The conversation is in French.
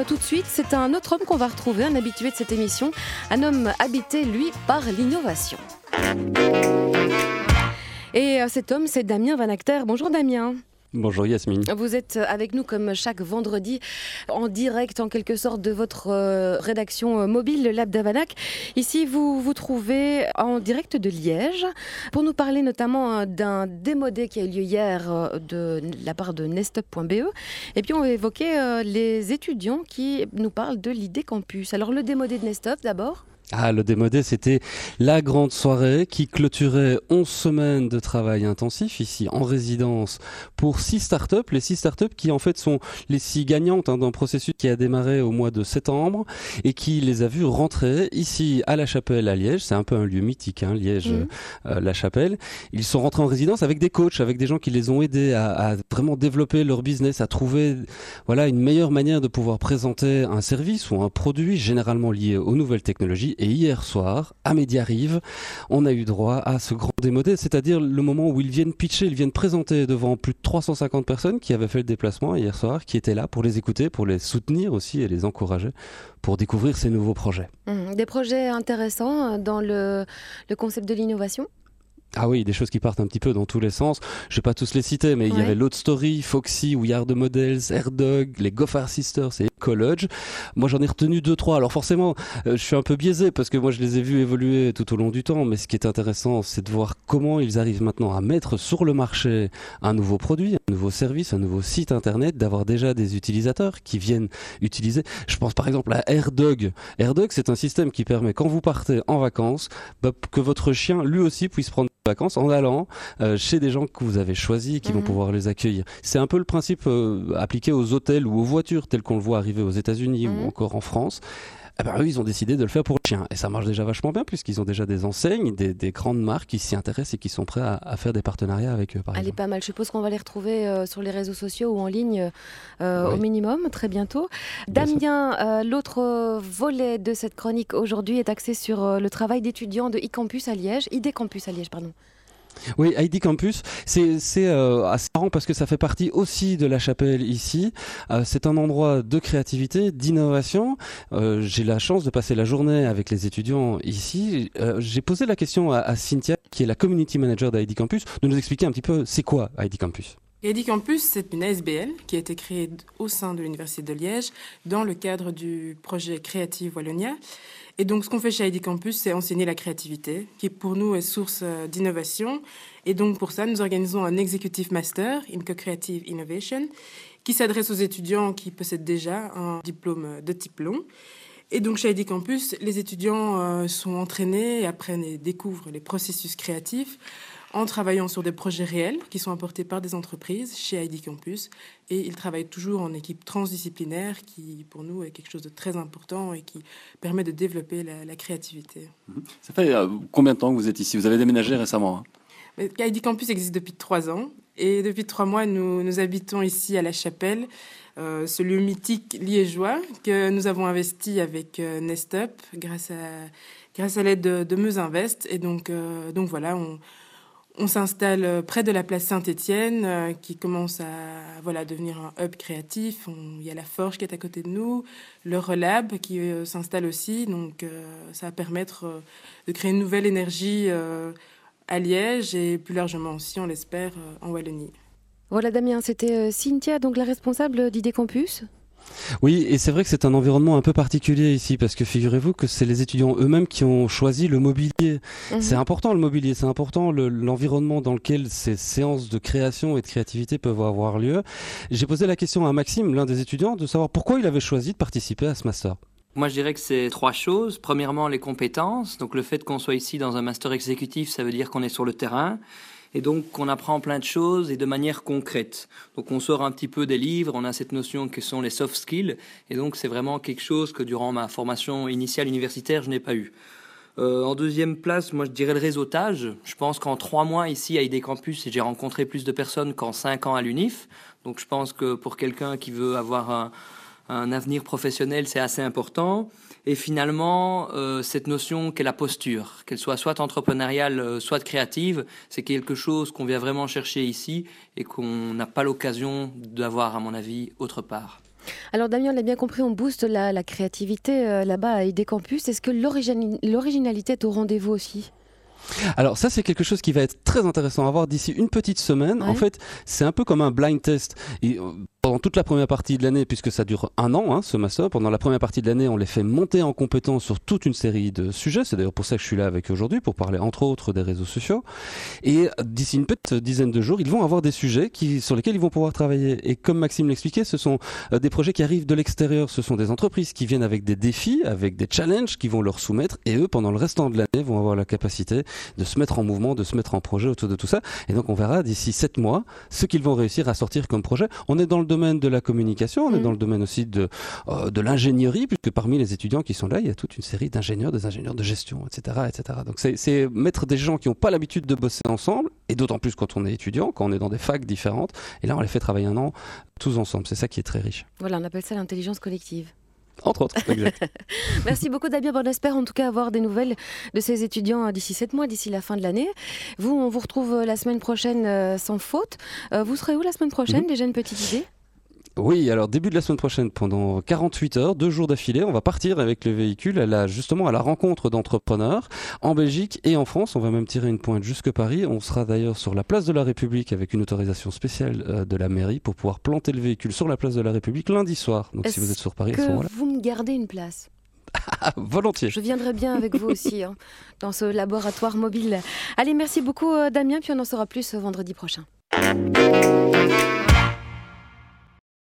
euh, tout de suite, c'est un autre homme qu'on va retrouver, un habitué de cette émission, un homme habité, lui, par l'innovation. Et euh, cet homme, c'est Damien Van Acter. Bonjour Damien. Bonjour Yasmine. Vous êtes avec nous comme chaque vendredi en direct en quelque sorte de votre euh, rédaction euh, mobile, le Lab d'Avanac. Ici, vous vous trouvez en direct de Liège pour nous parler notamment euh, d'un démodé qui a eu lieu hier de la part de nestup.be. Et puis on va évoquer les étudiants qui nous parlent de l'idée campus. Alors le démodé de Nestup d'abord ah, le démodé, c'était la grande soirée qui clôturait 11 semaines de travail intensif ici en résidence pour six startups. Les six startups qui en fait sont les six gagnantes hein, d'un processus qui a démarré au mois de septembre et qui les a vues rentrer ici à La Chapelle à Liège. C'est un peu un lieu mythique, hein, Liège, mmh. euh, La Chapelle. Ils sont rentrés en résidence avec des coachs, avec des gens qui les ont aidés à, à vraiment développer leur business, à trouver voilà une meilleure manière de pouvoir présenter un service ou un produit généralement lié aux nouvelles technologies et hier soir, à Médiarive, on a eu droit à ce grand démodé, c'est-à-dire le moment où ils viennent pitcher, ils viennent présenter devant plus de 350 personnes qui avaient fait le déplacement hier soir, qui étaient là pour les écouter, pour les soutenir aussi et les encourager pour découvrir ces nouveaux projets. Mmh, des projets intéressants dans le, le concept de l'innovation ah oui, des choses qui partent un petit peu dans tous les sens. Je vais pas tous les citer, mais il y avait Load Story, Foxy, We Are the Models, Airdog, les Goffard Sisters et College. Moi, j'en ai retenu deux, trois. Alors forcément, euh, je suis un peu biaisé parce que moi, je les ai vus évoluer tout au long du temps. Mais ce qui est intéressant, c'est de voir comment ils arrivent maintenant à mettre sur le marché un nouveau produit, un nouveau service, un nouveau site internet, d'avoir déjà des utilisateurs qui viennent utiliser. Je pense par exemple à Airdog. Airdog, c'est un système qui permet quand vous partez en vacances, bah, que votre chien lui aussi puisse prendre vacances en allant euh, chez des gens que vous avez choisis qui vont mhm. pouvoir les accueillir. C'est un peu le principe euh, appliqué aux hôtels ou aux voitures tel qu'on le voit arriver aux États-Unis ou mhm. encore en France. Eh ben, eux, ils ont décidé de le faire pour le chien. Et ça marche déjà vachement bien, puisqu'ils ont déjà des enseignes, des, grandes marques qui s'y intéressent et qui sont prêts à, faire des partenariats avec eux, par Elle est pas mal. Je suppose qu'on va les retrouver euh, sur les réseaux sociaux ou en ligne au minimum, très bientôt. Damien, l'autre volet de cette chronique aujourd'hui est axé sur le travail d'étudiants de e-campus à Liège, ID Campus à Liège, pardon. Oui, ID Campus, c'est euh, assez marrant parce que ça fait partie aussi de la chapelle ici. Euh, c'est un endroit de créativité, d'innovation. Euh, j'ai la chance de passer la journée avec les étudiants ici. J'ai posé la question à, Cynthia, qui est la community manager d'ID Campus, de nous expliquer un petit peu c'est quoi ID Campus. ID Campus, c'est une ASBL qui a été créée au sein de l'Université de Liège dans le cadre du projet Creative Wallonia. Et donc, ce qu'on fait chez ID Campus, c'est enseigner la créativité, qui pour nous est source euh, d'innovation. Et donc, pour ça, nous organisons un Executive Master in Co-Creative Innovation, qui s'adresse aux étudiants qui possèdent déjà un diplôme de type long. Et donc, chez ID Campus, les étudiants euh, sont entraînés apprennent et découvrent les processus créatifs en travaillant sur des projets réels qui sont apportés par des entreprises chez ID Campus. Et ils travaillent toujours en équipe transdisciplinaire qui, pour nous, est quelque chose de très important et qui permet de développer la, créativité. Mhm. Ça fait euh, combien de temps que vous êtes ici? Vous avez déménagé récemment hein? ID Campus existe depuis trois ans. Et depuis trois mois, nous, nous habitons ici à La Chapelle, euh, ce lieu mythique liégeois que nous avons investi avec euh, Nestup grâce à, grâce à l'aide de, de Meusinvest. Et donc, donc voilà, on, on s'installe euh, près de la place Saint-Étienne, euh, qui commence à voilà, devenir un hub créatif. il y a la Forge qui est à côté de nous, le Relab qui euh, s'installe aussi. Donc, ça va permettre de créer une nouvelle énergie à Liège et plus largement aussi, on l'espère, en Wallonie. Voilà, Damien, c'était Cynthia, donc la responsable d'ID Campus. Oui, et c'est vrai que c'est un environnement un peu particulier ici, parce que figurez-vous que c'est les étudiants eux-mêmes qui ont choisi le mobilier. Mhm. C'est important le mobilier, c'est important l'environnement dans lequel ces séances de création et de créativité peuvent avoir lieu. J'ai posé la question à Maxime, l'un des étudiants, de savoir pourquoi il avait choisi de participer à ce master. Moi, je dirais que c'est trois choses. Premièrement, les compétences. Donc, le fait qu'on soit ici dans un master exécutif, ça veut dire qu'on est sur le terrain et donc on apprend plein de choses et de manière concrète. Donc on sort un petit peu des livres, on a cette notion que sont les soft skills, et donc c'est vraiment quelque chose que durant ma formation initiale universitaire, je n'ai pas eu. Euh, en deuxième place, moi je dirais le réseautage. Je pense qu'en trois mois ici à ID Campus, j'ai rencontré plus de personnes qu'en cinq ans à l'UNIF. Donc je pense que pour quelqu'un qui veut avoir un, un avenir professionnel, c'est assez important. Et finalement, euh, cette notion qu'est la posture, qu'elle soit soit entrepreneuriale, euh, soit créative, c'est quelque chose qu'on vient vraiment chercher ici et qu'on n'a pas l'occasion d'avoir, à mon avis, autre part. Alors Damien, on l'a bien compris, on booste la, créativité euh, là-bas à ID Campus. Est-ce que l'originalité est au rendez-vous aussi? Alors ça c'est quelque chose qui va être très intéressant à voir d'ici une petite semaine. En fait, c'est un peu comme un blind test. Et pendant toute la première partie de l'année, puisque ça dure un an, hein, ce master, pendant la première partie de l'année, on les fait monter en compétence sur toute une série de sujets. C'est d'ailleurs pour ça que je suis là avec eux aujourd'hui, pour parler entre autres des réseaux sociaux. Et d'ici une petite dizaine de jours, ils vont avoir des sujets qui, sur lesquels ils vont pouvoir travailler. Et comme Maxime l'expliquait, ce sont euh, des projets qui arrivent de l'extérieur. Ce sont des entreprises qui viennent avec des défis, avec des challenges qui vont leur soumettre. Et eux, pendant le restant de l'année, vont avoir la capacité de se mettre en mouvement, de se mettre en projet autour de tout ça. Et donc, on verra d'ici sept mois ce qu'ils vont réussir à sortir comme projet. On est dans le domaine de la communication on est mm. dans le domaine aussi de, euh, de l'ingénierie, puisque parmi les étudiants qui sont là, il y a toute une série d'ingénieurs, des ingénieurs de gestion, etc. etc. Donc c'est mettre des gens qui n'ont pas l'habitude de bosser ensemble, et d'autant plus quand on est étudiant, quand on est dans des facs différentes, et là on les fait travailler un an tous ensemble. C'est ça qui est très riche. Voilà, on appelle ça l'intelligence collective. Entre autres, exact. Merci beaucoup Damien, on espère en tout cas avoir des nouvelles de ces étudiants d'ici sept mois, d'ici la fin de l'année. Vous, on vous retrouve la semaine prochaine euh, sans faute. Euh, vous serez où la semaine prochaine. Déjà une petite idée oui, alors début de la semaine prochaine, pendant 48 heures, deux jours d'affilée, on va partir avec le véhicule à la, justement à la rencontre d'entrepreneurs en Belgique et en France. On va même tirer une pointe jusque Paris. On sera d'ailleurs sur la place de la République avec une autorisation spéciale euh, de la mairie pour pouvoir planter le véhicule sur la place de la République lundi soir. Donc si vous êtes sur Paris, à ce moment-là. Vous me gardez une place? Volontiers. Je viendrai bien avec vous aussi hein, dans ce laboratoire mobile. Allez, merci beaucoup euh, Damien, puis on en saura plus euh, vendredi prochain.